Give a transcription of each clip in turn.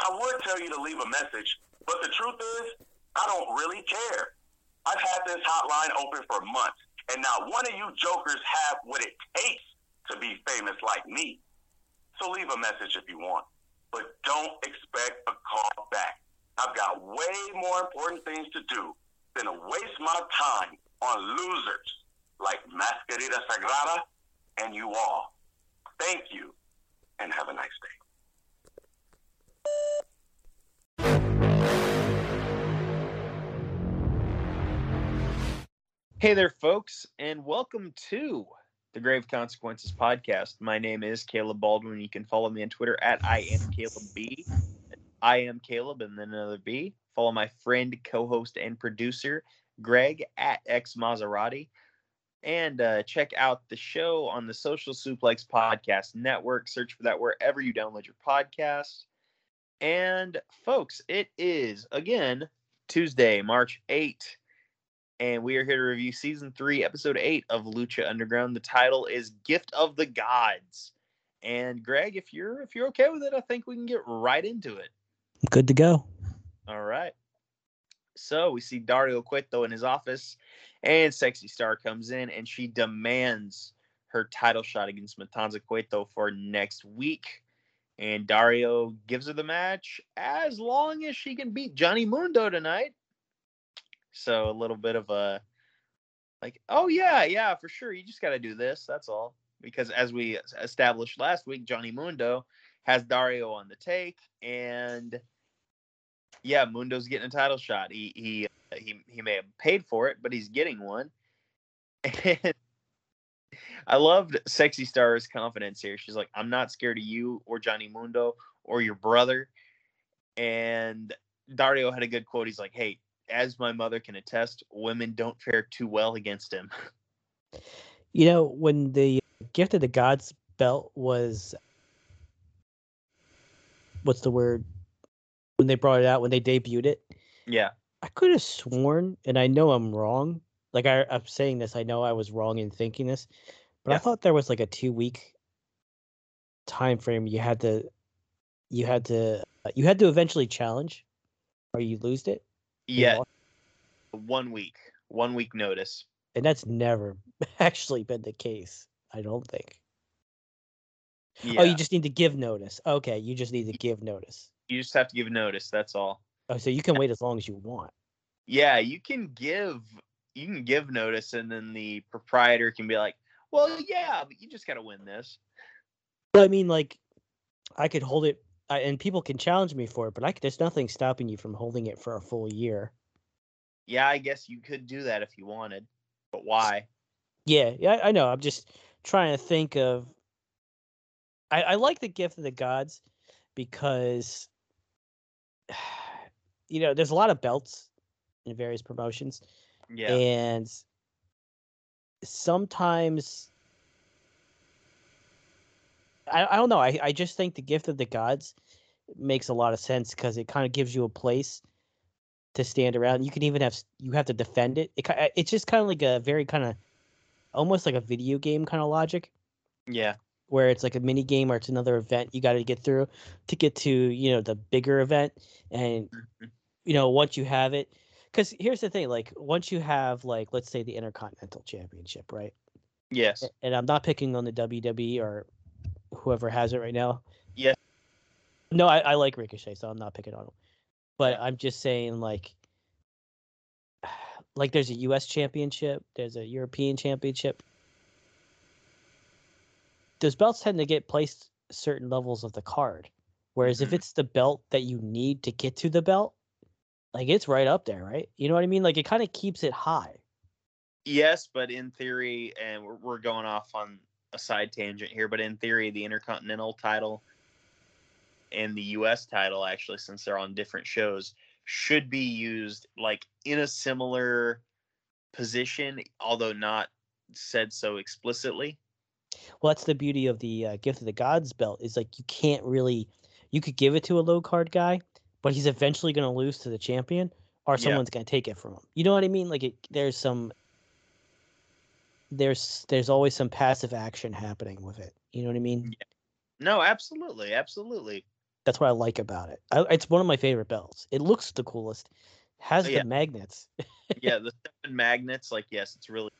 I would tell you to leave a message, but the truth is, I don't really care. I've had this hotline open for months, and not one of you jokers have what it takes to be famous like me. So leave a message if you want, but don't expect a call back. I've got way more important things to do than to waste my time on losers like Mascarita Sagrada and you all. Thank you, and have a nice day. Hey there, folks, and welcome to the Grave Consequences podcast. My name is Caleb Baldwin. You can follow me on Twitter at I am Caleb B. I am Caleb and then another B. Follow my friend, co-host, and producer Greg at X Mauserratte, and uh, check out the show on the Social Suplex Podcast Network. Search for that wherever you download your podcast. And folks, it is again Tuesday, March 8th and we are here to review season three, episode eight of Lucha Underground. The title is Gift of the Gods. And Greg, if you're if you're okay with it, I think we can get right into it. Good to go. All right. So we see Dario Cueto in his office, and Sexy Star comes in and she demands her title shot against Matanza Cueto for next week. And Dario gives her the match as long as she can beat Johnny Mundo tonight. So a little bit of a like, oh yeah, yeah, for sure. You just got to do this. That's all. Because as we established last week, Johnny Mundo has Dario on the take, and yeah, Mundo's getting a title shot. He he he he may have paid for it, but he's getting one. And I loved Sexy Star's confidence here. She's like, I'm not scared of you or Johnny Mundo or your brother. And Dario had a good quote. He's like, Hey, as my mother can attest, women don't fare too well against him. You know, when the gift of the gods belt was what's the word? When they brought it out, when they debuted it, Yeah. I could have sworn, and I know I'm wrong. Like I, I'm saying this, I know I was wrong in thinking this, but I thought there was like a two week time frame. You had to, you had to, uh, you had to eventually challenge, or you lose it. Yeah. One week. One week notice. and that's never actually been the case. I don't think. Yeah. Oh, you just need to give notice. Okay, you just need to give notice. you just have to give notice. That's all. Oh, so you can wait as long as you want. Yeah, you can give you can give notice, and then the proprietor can be like, "Well, yeah, but you just got to win this." But I mean, like, I could hold it, I, and people can challenge me for it, but I, c- there's nothing stopping you from holding it for a full year. Yeah, I guess you could do that if you wanted, but why? Yeah, yeah, I I know. I'm just trying to think of. I, I like the gift of the gods because, you know, there's a lot of belts in various promotions, Yeah, and sometimes I, I don't know. I, I just think the gift of the gods makes a lot of sense because it kind of gives you a place to stand around. You can even have you have to defend it. It it's just kind of like a very kind of almost like a video game kind of logic yeah, where it's like a mini game or it's another event you got to get through to get to you know the bigger event and Mhm. you know once you have it because here's the thing: like once you have like let's say the Intercontinental Championship, right? Yes. And I'm not picking on the WWE or whoever has it right now. Yes. No, I, I like Ricochet, so I'm not picking on him. But I'm just saying, like, like there's a U.S. Championship, there's a European Championship. Those belts tend to get placed certain levels of the card, whereas if Mhm. it's the belt that you need to get to the belt, like it's right up there, right? You know what I mean? Like it kind of keeps it high. Yes, but in theory, and we're, going off on a side tangent here, but in theory, the Intercontinental title and the U.S. title, actually, since they're on different shows, should be used like in a similar position, although not said so explicitly. Well, that's the beauty of the uh, gift of the gods belt is like you can't really, you could give it to a low card guy, but he's eventually going to lose to the champion, or Yeah. someone's going to take it from him. You know what I mean? Like it, there's some, there's there's always some passive action happening with it. You know what I mean? No, absolutely, absolutely. That's what I like about it. I, it's one of my favorite belts. It looks the coolest. Has Oh, the magnets. yeah, the seven magnets, like yes, it's really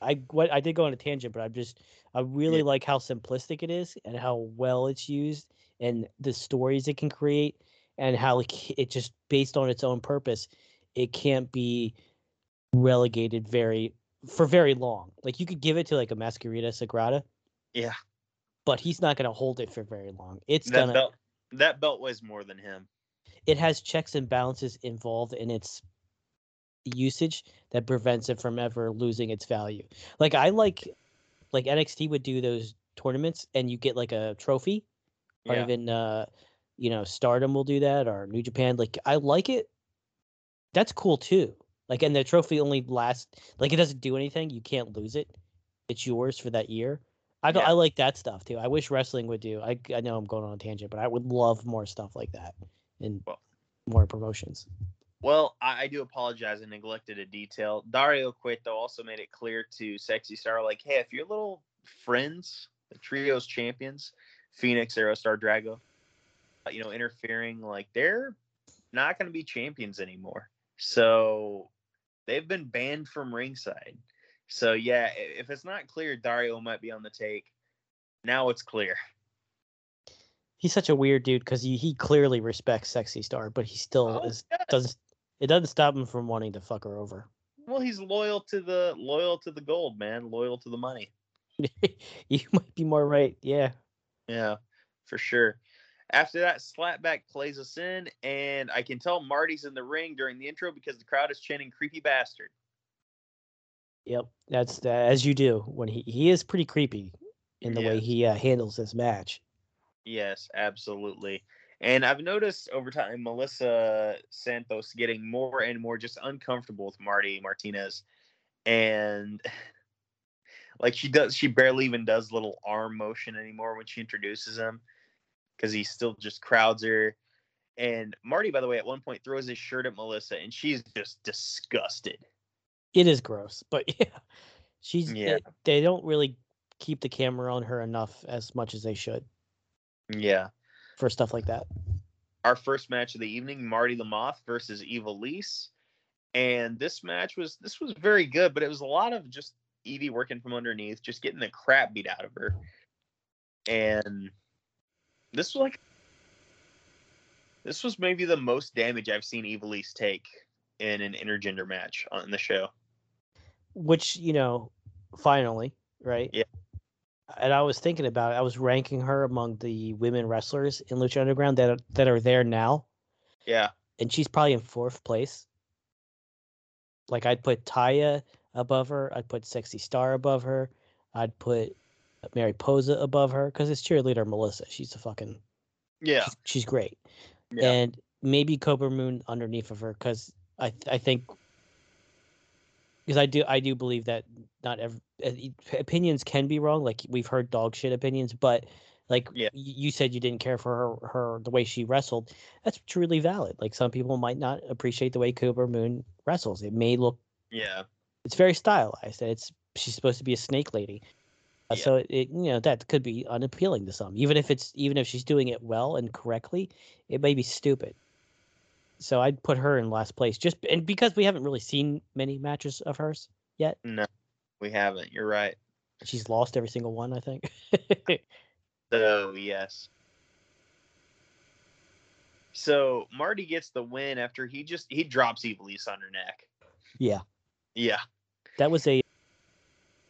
I what I did go on a tangent, but I'm just I really Yeah. like how simplistic it is and how well it's used and the stories it can create and how it, it just based on its own purpose, it can't be relegated very for very long. Like you could give it to like a Mascarita Sagrada, yeah. but he's not going to hold it for very long. It's That gonna belt, that belt weighs more than him. it has checks and balances involved in its usage that prevents it from ever losing its value. Like I like like NXT would do those tournaments and you get like a trophy or Yeah. even uh you know Stardom will do that or New Japan like I like it. That's cool too. Like and the trophy only lasts like it doesn't do anything. You can't lose it. It's yours for that year. I Yeah. I like that stuff too. I wish wrestling would do. I I know I'm going on a tangent, but I would love more stuff like that and Well- more promotions. Well, I, I do apologize. I neglected a detail. Dario Cueto also made it clear to Sexy Star, like, hey, if your little friends, the trios champions, Fénix, Aerostar, Drago, you know, interfering, like, they're not going to be champions anymore. So they've been banned from ringside. So yeah, if it's not clear, Dario might be on the take. Now it's clear. He's such a weird dude because he, he clearly respects Sexy Star, but he still Oh, is yeah. doesn't. It doesn't stop him from wanting to fuck her over. Well, he's loyal to the loyal to the gold, man. Loyal to the money. you might be more right. Yeah. Yeah, for sure. After that, Slapback plays us in, and I can tell Marty's in the ring during the intro because the crowd is chanting "creepy bastard." Yep. That's uh, as you do when he he is pretty creepy in the way he uh, handles this match. Yes, absolutely. And I've noticed over time Melissa Santos getting more and more just uncomfortable with Marty Martinez, and like she does, she barely even does little arm motion anymore when she introduces him because he still just crowds her. And Marty, by the way, at one point throws his shirt at Melissa, and she's just disgusted. It is gross, but yeah, she's Yeah. They, they don't really keep the camera on her enough as much as they should Yeah. for stuff like that. our first match of the evening, Marty the Moth versus Ivelisse. And this match was this was very good, but it was a lot of just Evie working from underneath, just getting the crap beat out of her. And this was like this was maybe the most damage I've seen Lise take in an intergender match on the show. which you know finally right Yeah. and i was thinking about it i was ranking her among the women wrestlers in lucha underground that are, that are there now Yeah. and she's probably in fourth place like i'd put taya above her i'd put sexy star above her i'd put Mariposa above her because it's cheerleader melissa she's a fucking Yeah. she's, she's great Yeah. and maybe Cobra Moon underneath of her because I I think because I do I do believe that not every uh, opinions can be wrong. Like we've heard dog shit opinions, but like Yeah. you said you didn't care for her her the way she wrestled. That's truly valid. Like some people might not appreciate the way Cobra Moon wrestles. It may look Yeah. it's very stylized. It's she's supposed to be a snake lady. Uh, Yeah. So it, it you know that could be unappealing to some. Even if it's even if she's doing it well and correctly, it may be stupid. So I'd put her in last place just and because we haven't really seen many matches of hers yet. No, we haven't. You're right. She's lost every single one, I think. So yes. So Marty gets the win after he just he drops Ivelisse on her neck. yeah. Yeah. That was a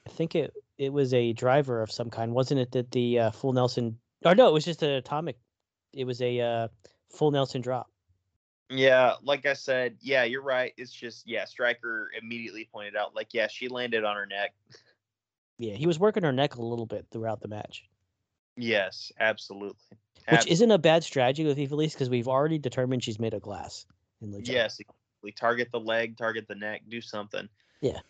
I think it it was a driver of some kind, wasn't it that the uh, full Nelson or no, it was just an atomic it was a uh, full Nelson drop. Yeah, like I said, yeah, you're right. It's just yeah, Striker immediately pointed out like yeah, she landed on her neck. Yeah, he was working her neck a little bit throughout the match. Yes, absolutely. Which Abs- isn't a bad strategy with Ivelisse because we've already determined she's made of glass. In. Yes, we target the leg, target the neck, do something. Yeah.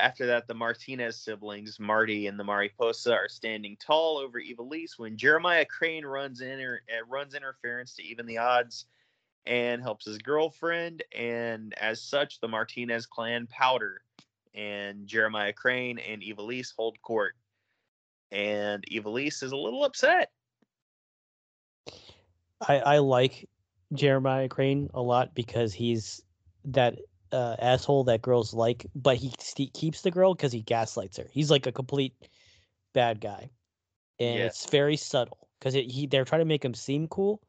After that, the Martinez siblings, Marty and the Mariposa, are standing tall over Ivelisse when Jeremiah Crane runs in or uh, runs interference to even the odds and helps his girlfriend. And as such, the Martinez clan powder and Jeremiah Crane and Ivelisse hold court. And Ivelisse is a little upset. I, I like Jeremiah Crane a lot because he's that uh, asshole that girls like, but he st- keeps the girl because he gaslights her. He's like a complete bad guy, and Yeah. it's very subtle because he they're trying to make him seem cool,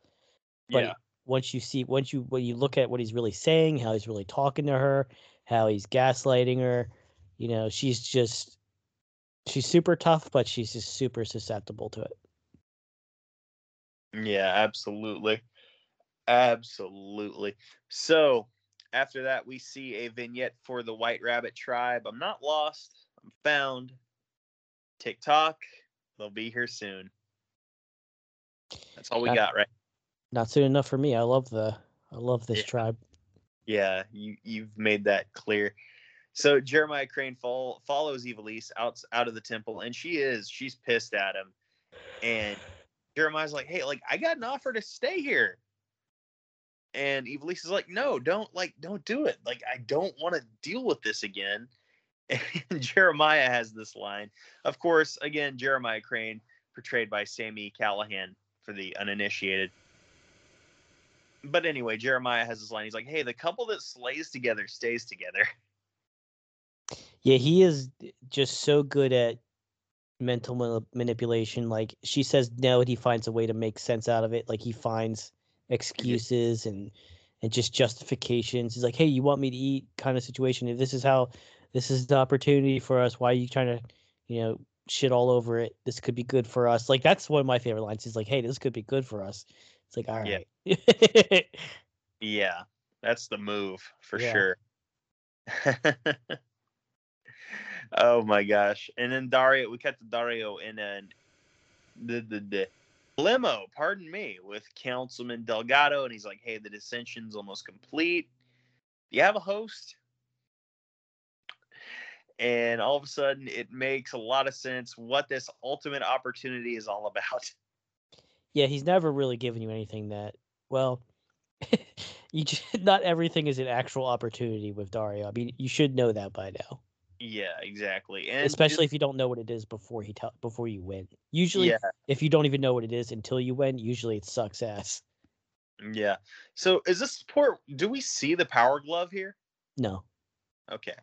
but Yeah. once you see once you when you look at what he's really saying, how he's really talking to her, how he's gaslighting her, you know, she's just she's super tough, but she's just super susceptible to it. Yeah, absolutely. Absolutely. So after that, we see a vignette for the White Rabbit tribe. I'm not lost. I'm found. TikTok. They'll be here soon. That's all we Got- got, right? Not soon enough for me. I love the I love this Yeah. tribe. Yeah, you you've made that clear. So Jeremiah Crane fall, follows Ivelisse out out of the temple, and she is she's pissed at him. And Jeremiah's like, "Hey, like I got an offer to stay here." And Ivelisse is like, "No, don't like don't do it. Like I don't want to deal with this again." And Jeremiah has this line. Of course, again, Jeremiah Crane, portrayed by Sami Callihan for the uninitiated. But anyway, Jeremiah has this line. He's like, "Hey, the couple that slays together stays together." Yeah, he is just so good at mental manipulation. Like she says no, and he finds a way to make sense out of it. Like he finds Mm-hmm. excuses and and just justifications. He's like, "Hey, you want me to eat?" Kind of situation. If this is how, this is the opportunity for us. Why are you trying to, you know, shit all over it? This could be good for us. Like that's one of my favorite lines. He's like, "Hey, this could be good for us." It's like, all right. Yeah. Yeah, that's the move for Yeah. sure. oh my gosh. And then Dario, we cut to Dario in a the, the, the limo, pardon me, with Councilman Delgado. And he's like, hey, the dissension's almost complete. Do you have a host? And all of a sudden, it makes a lot of sense what this ultimate opportunity is all about. Yeah, he's never really given you anything that well. you just, not everything is an actual opportunity with Dario. I mean, you should know that by now, Yeah, exactly. And especially if you don't know what it is before he tell before you win. Usually, yeah, if you don't even know what it is until you win, usually it sucks ass. Mm, yeah. So is this support? Do we see the power glove here? No, Okay.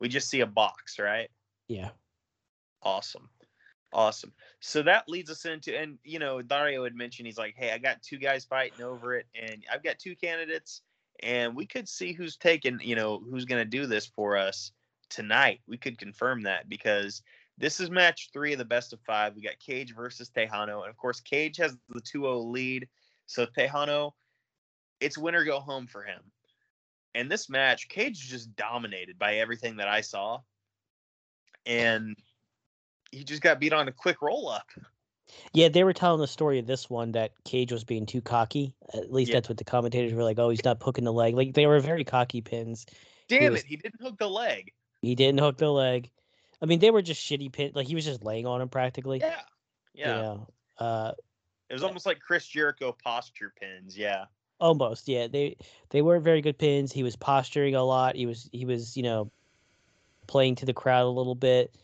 We just see a box, right? yeah, Awesome. Awesome. So that leads us into, and you know, Dario had mentioned he's like, hey, I got two guys fighting over it, and I've got two candidates, and we could see who's taking, you know, who's going to do this for us tonight. We could confirm that because this is match three of the best of five. We got Cage versus Tejano, and of course, Cage has the 2 0 lead. So Tejano, it's win or go home for him. And this match, Cage just dominated by everything that I saw. And he just got beat on a quick roll up. yeah. They were telling the story of this one that Cage was being too cocky. At least Yeah. that's what the commentators were like. Oh, he's not hooking the leg. Like they were very cocky pins. Damn was- it, he didn't hook the leg. He didn't hook the leg. I mean, they were just shitty pin. Like he was just laying on him practically. Yeah. Yeah. You know, uh, It was almost like Chris Jericho posture pins. Yeah. almost. Yeah, they they weren't very good pins. He was posturing a lot. He was he was you know playing to the crowd a little bit,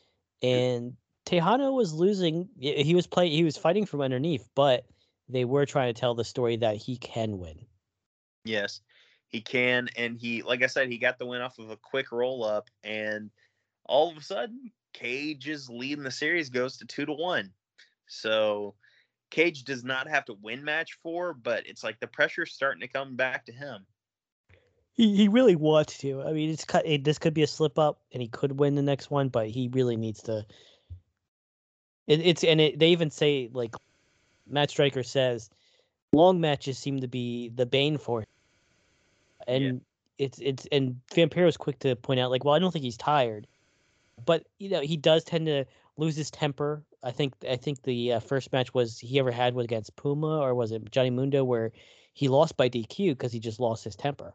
and Tejano was losing. He was playing. He was fighting from underneath, but they were trying to tell the story that he can win. Yes. He can, and he, like I said, he got the win off of a quick roll up, and all of a sudden, Cage is leading the series, goes to two to one. So Cage does not have to win match four, but it's like the pressure's starting to come back to him. He he really wants to. I mean, it's. It, this could be a slip up, and he could win the next one, but he really needs to. It, it's and it, they even say like, Matt Striker says, long matches seem to be the bane for him. And yeah. it's it's and Vampiro's quick to point out like, well, I don't think he's tired, but you know he does tend to lose his temper. I think I think the uh, first match was he ever had was against Puma or was it Johnny Mundo where he lost by DQ because he just lost his temper.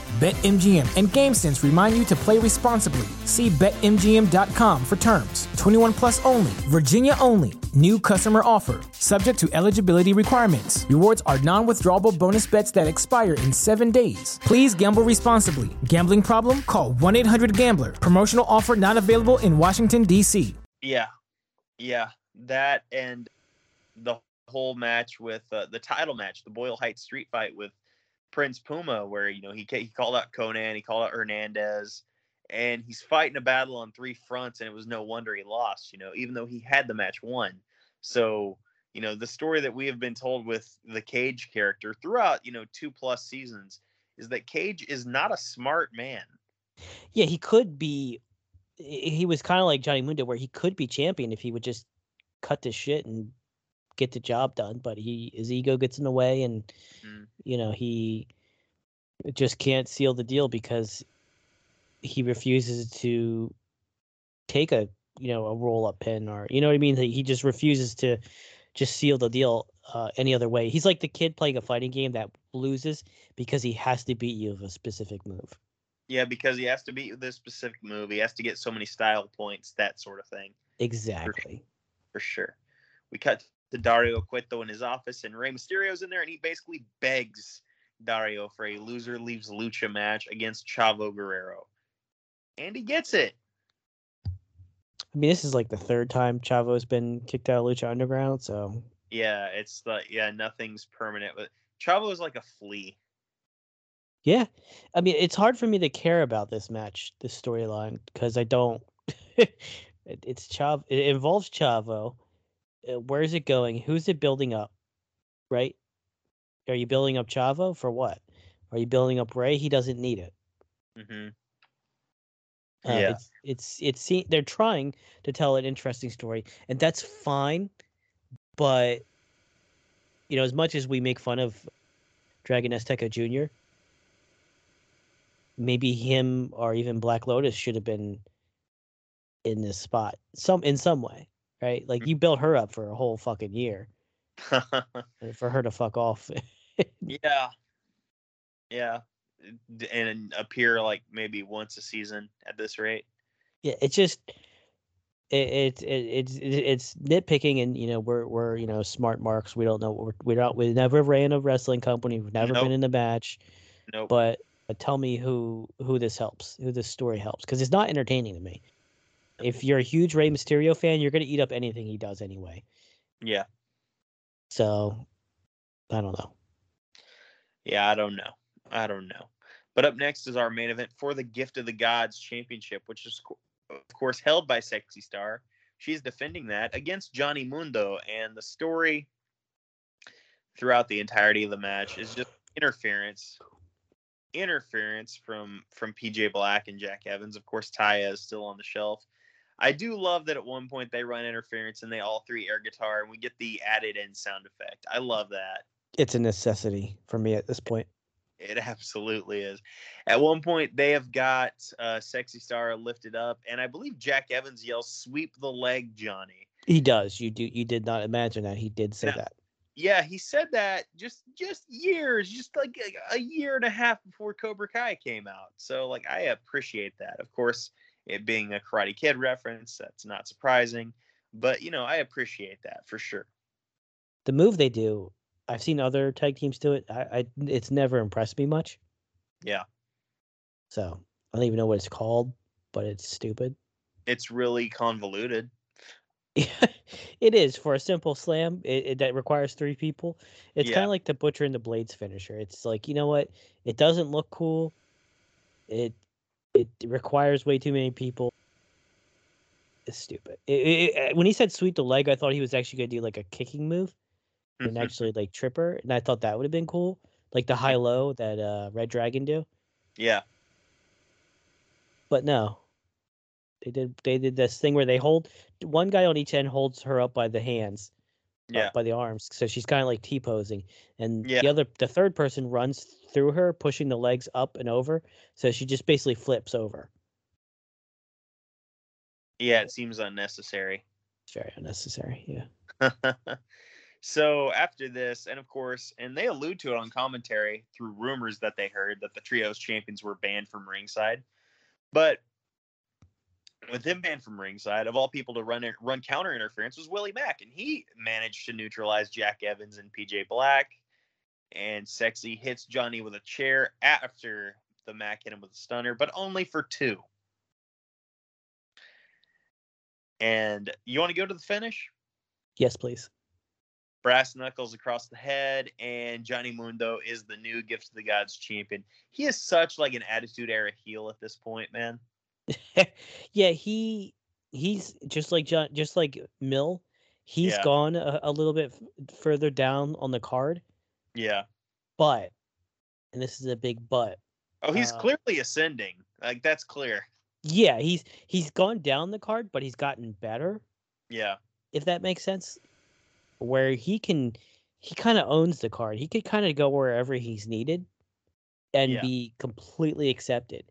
BetMGM and GameSense remind you to play responsibly. See BetMGM.com for terms. 21 plus only, Virginia only. New customer offer. Subject to eligibility requirements. Rewards are non withdrawable bonus bets that expire in seven days. Please gamble responsibly. Gambling problem? Call 1 800 Gambler. Promotional offer not available in Washington, D.C. Yeah. Yeah. That and the whole match with uh, the title match, the Boyle Heights street fight with Prince Puma, where you know he he called out Konnan, he called out Hernandez, and he's fighting a battle on three fronts, and it was no wonder he lost. You know, even though he had the match won. So you know the story that we have been told with the Cage character throughout you know two plus seasons is that Cage is not a smart man. Yeah, he could be. He was kind of like Johnny Mundo, where he could be champion if he would just cut the shit and get the job done, but he his ego gets in the way, and mm. you know he just can't seal the deal because he refuses to take a you know a roll up pin or you know what I mean. He just refuses to just seal the deal uh, any other way. He's like the kid playing a fighting game that loses because he has to beat you with a specific move. Yeah, because he has to beat you with a specific move. He has to get so many style points, that sort of thing. Exactly. For, for sure. We cut to Dario Cueto in his office, and Rey Mysterio's in there, and he basically begs Dario for a loser leaves lucha match against Chavo Guerrero, and he gets it. I mean, this is like the third time Chavo's been kicked out of Lucha Underground, so yeah, it's the yeah, nothing's permanent. But Chavo is like a flea. Yeah, I mean, it's hard for me to care about this match, this storyline, because I don't. it's Chavo. It involves Chavo uh, where is it going? Who's it building up? Right? Are you building up Chavo for what? Are you building up Rey? He doesn't need it. Mm-hmm. Uh, yeah. It's it's it's they're trying to tell an interesting story, and that's fine. But you know, as much as we make fun of Dragon Azteca Jr., maybe him or even Black Lotus should have been in this spot some in some way right? Like mm. you built her up for a whole fucking year for her to fuck off. yeah, yeah, and appear like maybe once a season at this rate. Yeah, it's just it, it, it it's it's nitpicking, and you know we're we're you know smart marks. We don't know we're we don't we never ran a wrestling company. We've never nope. been in a match. Nope. But, but tell me who who this helps, who this story helps, because it's not entertaining to me if you're a huge Rey Mysterio fan, you're gonna eat up anything he does anyway. Yeah. So, I don't know. Yeah, I don't know. I don't know. But up next is our main event for the Gift of the Gods Championship, which is of course held by Sexy Star. She's defending that against Johnny Mundo, and the story throughout the entirety of the match is just interference interference from from PJ Black and Jack Evans. Of course, Taya is still on the shelf. I do love that at one point they run interference and they all three air guitar and we get the added in sound effect. I love that. It's a necessity for me at this point. It absolutely is. At one point, they have got uh, Sexy Star lifted up, and I believe Jack Evans yells, "Sweep the leg, Johnny." He does. You do. You did not imagine that he did say No. that. Yeah, he said that just just years, just like a, a year and a half before Cobra Kai came out. So like I appreciate that. Of course, it being a Karate Kid reference, that's not surprising. But you know, I appreciate that for sure. The move they do, I've seen other tag teams do it. I, I it's never impressed me much. Yeah. So I don't even know what it's called, but it's stupid. It's really convoluted. it is for a simple slam. It, it that requires three people. It's kind of like the butcher and the blades finisher. It's like you know what? It doesn't look cool. It it requires way too many people. It's stupid. It, it, it- when he said sweep the leg, I thought he was actually gonna do like a kicking move and Mhm. actually like tripper, and I thought that would have been cool, like the high low that uh, Red Dragon do. yeah. But no, they did they did this thing where they hold one guy on each end holds her up by the hands, uh, Uh, yeah. by the arms, so she's kind of like T posing, and Yeah. the other the third person runs through her, pushing the legs up and over, so she just basically flips over. Yeah, it seems unnecessary. It's very unnecessary. Yeah. so after this, and of course, and they allude to it on commentary through rumors that they heard that the trios champions were banned from ringside. But with him banned from ringside, of all people to run run counter interference was Willie Mack, and he managed to neutralize Jack Evans and PJ Black. And Sexy hits Johnny with a chair after the Mack hit him with a stunner, but only for two. And you want to go to the finish? Yes, please. brass knuckles across the head, and Johnny Mundo is the new Gift of the Gods champion. He is such like an attitude era heel at this point, man. yeah, he he's just like John, just like Mil. He's Yeah. gone a, a little bit f- further down on the card, Yeah. but and this is a big but. Oh, he's Uh, clearly ascending. Like that's clear. Yeah, he's he's gone down the card, but he's gotten better. Yeah. if that makes sense. Where he can, he kind of owns the card. He could kind of go wherever he's needed, and Yeah. be completely accepted.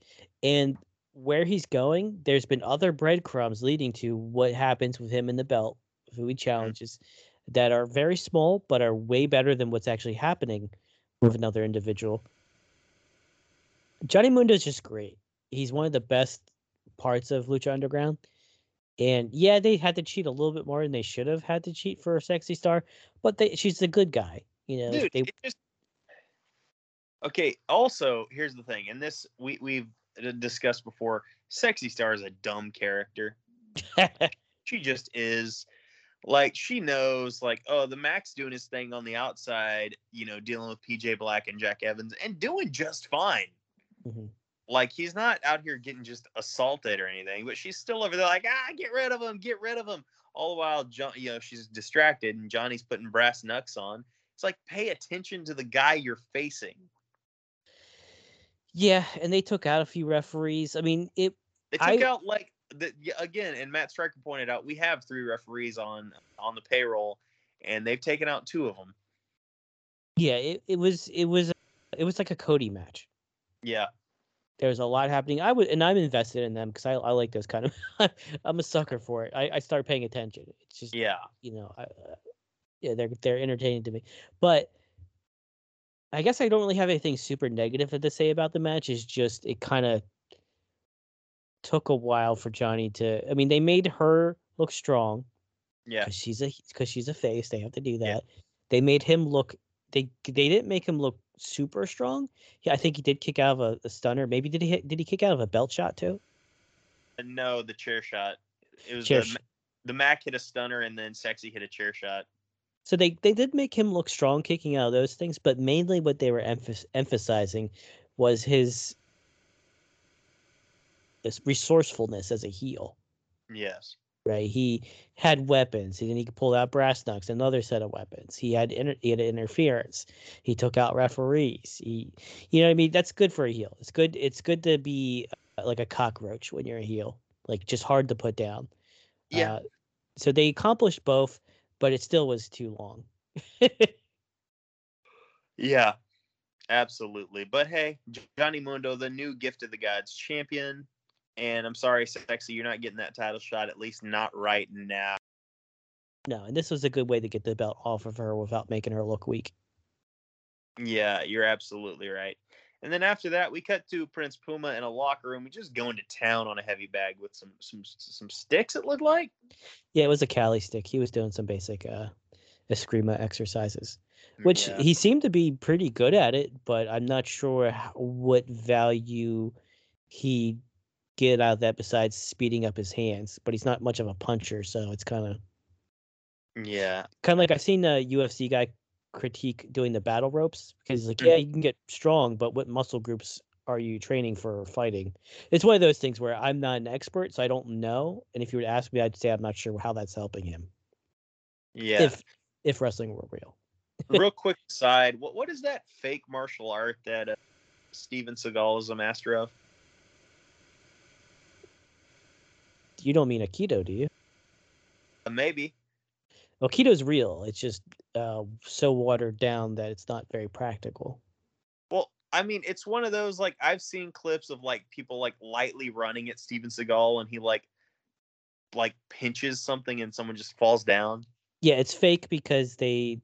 And where he's going, there's been other breadcrumbs leading to what happens with him in the belt, who he mm. challenges, that are very small but are way better than what's actually happening with another individual. Johnny Mundo is just great. He's one of the best parts of Lucha Underground. And yeah, they had to cheat a little bit more than they should have had to cheat for a sexy star, but they, she's a good guy. You know, Dude, they it just Okay, also, here's the thing, and this we we've discussed before. Sexy Star is a dumb character. she just is like she knows like oh the max doing his thing on the outside you know dealing with pj black and jack evans and doing just fine Mhm. like he's not out here getting just assaulted or anything but she's still over there like ah get rid of him get rid of him all the while john you know she's distracted and johnny's putting brass knucks on it's like pay attention to the guy you're facing yeah, and they took out a few referees. I mean, it They took I- out like the again, and Matt Striker pointed out we have three referees on on the payroll, and they've taken out two of them. yeah, it, it was it was it was like a Cody match. Yeah, There was a lot happening. I would and I'm invested in them because I, I like those kind of. I'm a sucker for it. I, I start paying attention. It's just yeah, you know, I, uh, yeah, they're they're entertaining to me. But I guess I don't really have anything super negative to say about the match. It's just it kind of took a while for Johnny to. I mean, they made her look strong yeah, because she's a because she's a face. They have to do that. Yeah. They made him look. They they didn't make him look super strong. Yeah, I think he did kick out of a, a stunner. Maybe did he hit, did he kick out of a belt shot too? Uh, no, the chair shot. It was Chair the, sh- the Mack hit a stunner, and then Sexy hit a chair shot. So they they did make him look strong kicking out of those things, but mainly what they were emph- emphasizing was his this resourcefulness as a heel. Yes, Right, he had weapons. He then he pulled out brass knucks, another set of weapons. He had inter- he had interference. He took out referees. He, you know, what I mean, that's good for a heel. It's good. It's good to be uh, like a cockroach when you're a heel, like just hard to put down. Yeah. Uh, so they accomplished both, but it still was too long. yeah. Absolutely. But hey, Johnny Mundo, the new gift of the gods champion. And I'm sorry, sexy, you're not getting that title shot, at least not right now. No, and this was a good way to get the belt off of her without making her look weak. Yeah, you're absolutely right. And then after that, we cut to Prince Puma in a locker room. We just going to town on a heavy bag with some some some sticks. It looked like. Yeah, it was a Kali stick. He was doing some basic uh, Eskrima exercises, which Yeah. he seemed to be pretty good at it. But I'm not sure what value he get out of that besides speeding up his hands. But he's not much of a puncher, so it's kind of Yeah. kind of like I've seen a UFC guy critique doing the battle ropes because he's like, yeah, you can get strong, but what muscle groups are you training for fighting? It's one of those things where I'm not an expert, so I don't know. And if you were to ask me, I'd say I'm not sure how that's helping him. Yeah. If if wrestling were real, Real quick aside, what what is that fake martial art that uh, Steven Seagal is a master of? you don't mean Aikido, do you? Uh, maybe. Well, Aikido's real. It's just uh, so watered down that it's not very practical. Well, I mean, it's one of those like I've seen clips of like people like lightly running at Steven Seagal and he like like pinches something and someone just falls down. Yeah, it's fake because they.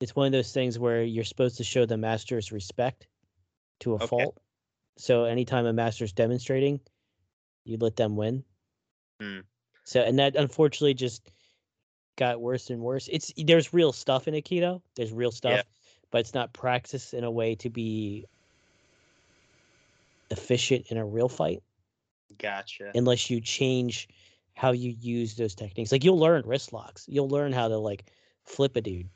It's one of those things where you're supposed to show the master's respect to a Okay. fault. So anytime a master's demonstrating, you let them win. Hmm. So and that unfortunately just got worse and worse. It's there's real stuff in Aikido. There's real stuff, Yeah. but it's not practiced in a way to be efficient in a real fight Gotcha. unless you change how you use those techniques. Like you'll learn wrist locks. You'll learn how to like flip a dude.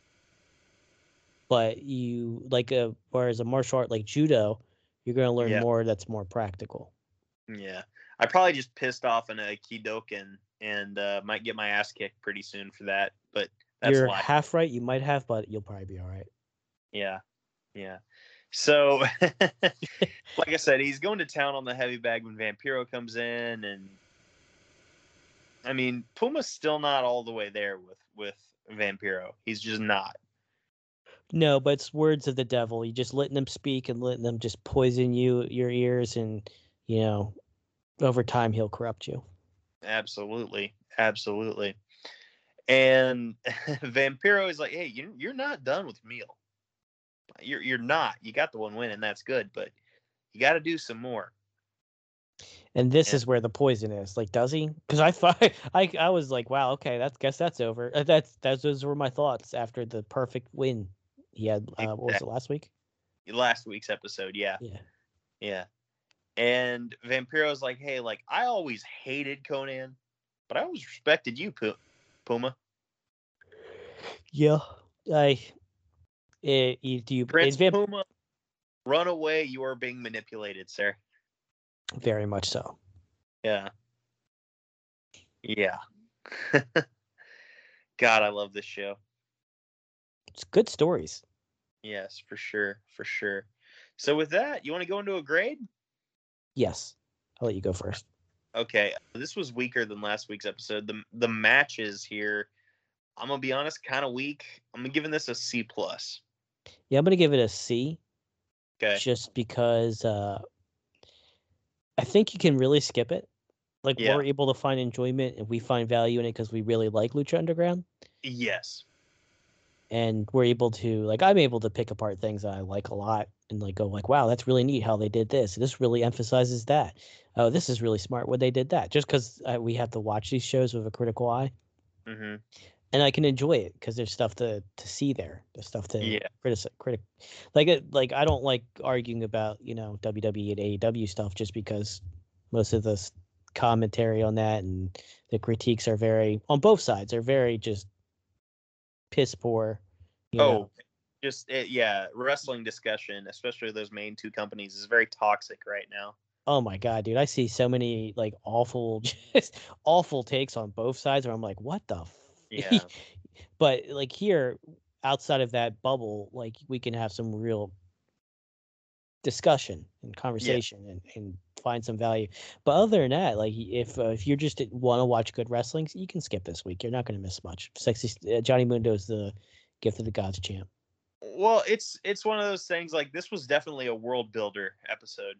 But you like uh, a whereas a martial art like judo, you're gonna learn Yeah. more that's more practical. Yeah. I probably just pissed off an Aikidoken and uh, might get my ass kicked pretty soon for that. But that's you're life. half right, you might have, but you'll probably be all right. Yeah. Yeah. So, like I said, he's going to town on the heavy bag when Vampiro comes in, and I mean, Puma's still not all the way there with with Vampiro. He's just not. No, but it's words of the devil. You just letting them speak and letting them just poison you your ears and you know, over time he'll corrupt you. Absolutely, absolutely. And Vampiro is like, "Hey, you you're not done with Mil. You're you're not. You got the one win, and that's good, but you got to do some more." And this Yeah. is where the poison is. Like, does he? Because I thought I I was like, wow, okay, that's guess that's over. Uh, That's that's those were my thoughts after the perfect win he had. Uh, what was it last week? Last week's episode, yeah. Yeah. Yeah. And Vampiro's like, hey, like I always hated Konnan, but I always respected you, Pu- Puma. Yeah. I. eh, you- do you? Prince Vamp- Puma, run away. You are being manipulated, sir. very much so. Yeah. Yeah. God, I love this show. It's good stories. Yes, for sure. For sure. So with that, you want to go into a grade? Yes. I'll let you go first. Okay. This was weaker than last week's episode. The the matches here, I'm gonna be honest, kind of weak. I'm giving this a C plus. Yeah, I'm gonna give it a C. Okay. just because uh, I think you can really skip it. Like Yeah. we're able to find enjoyment and we find value in it because we really like Lucha Underground, Yes. and we're able to like I'm able to pick apart things that I like a lot and like go like, wow, that's really neat how they did this. This really emphasizes that. Oh, this is really smart when they did that. Just because uh, we have to watch these shows with a critical eye, hmm and I can enjoy it because there's stuff to to see there. There's stuff to Yeah. critic critic like it like I don't like arguing about you know WWE and AEW stuff just because most of the commentary on that and the critiques are very on both sides are very just piss poor. you Oh, know. Just it, yeah, wrestling discussion, especially those main two companies, is very toxic right now. oh my god, dude! I see so many like awful, just awful takes on both sides where I'm like, what the. F-? Yeah. but like here, outside of that bubble, like we can have some real discussion and conversation and, and find some value. But other than that, like if uh, if you're just want to watch good wrestling, you can skip this week. You're not going to miss much. Sexy uh, Johnny Mundo is the gift of the gods champ. Well, it's it's one of those things like this was definitely a world builder episode.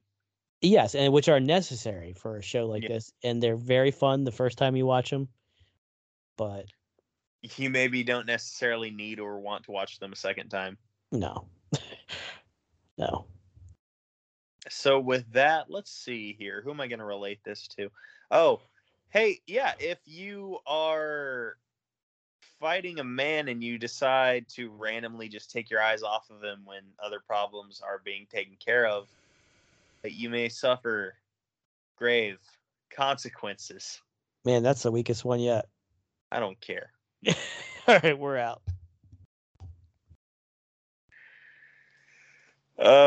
Yes, and which are necessary for a show like Yeah. this, and they're very fun the first time you watch them. But You maybe don't necessarily need or want to watch them a second time. no, no. So with that, let's see here. Who am I going to relate this to? Oh, hey, yeah, if you are fighting a man and you decide to randomly just take your eyes off of him when other problems are being taken care of, that you may suffer grave consequences. Man, that's the weakest one yet. I don't care. All right, we're out. Uh,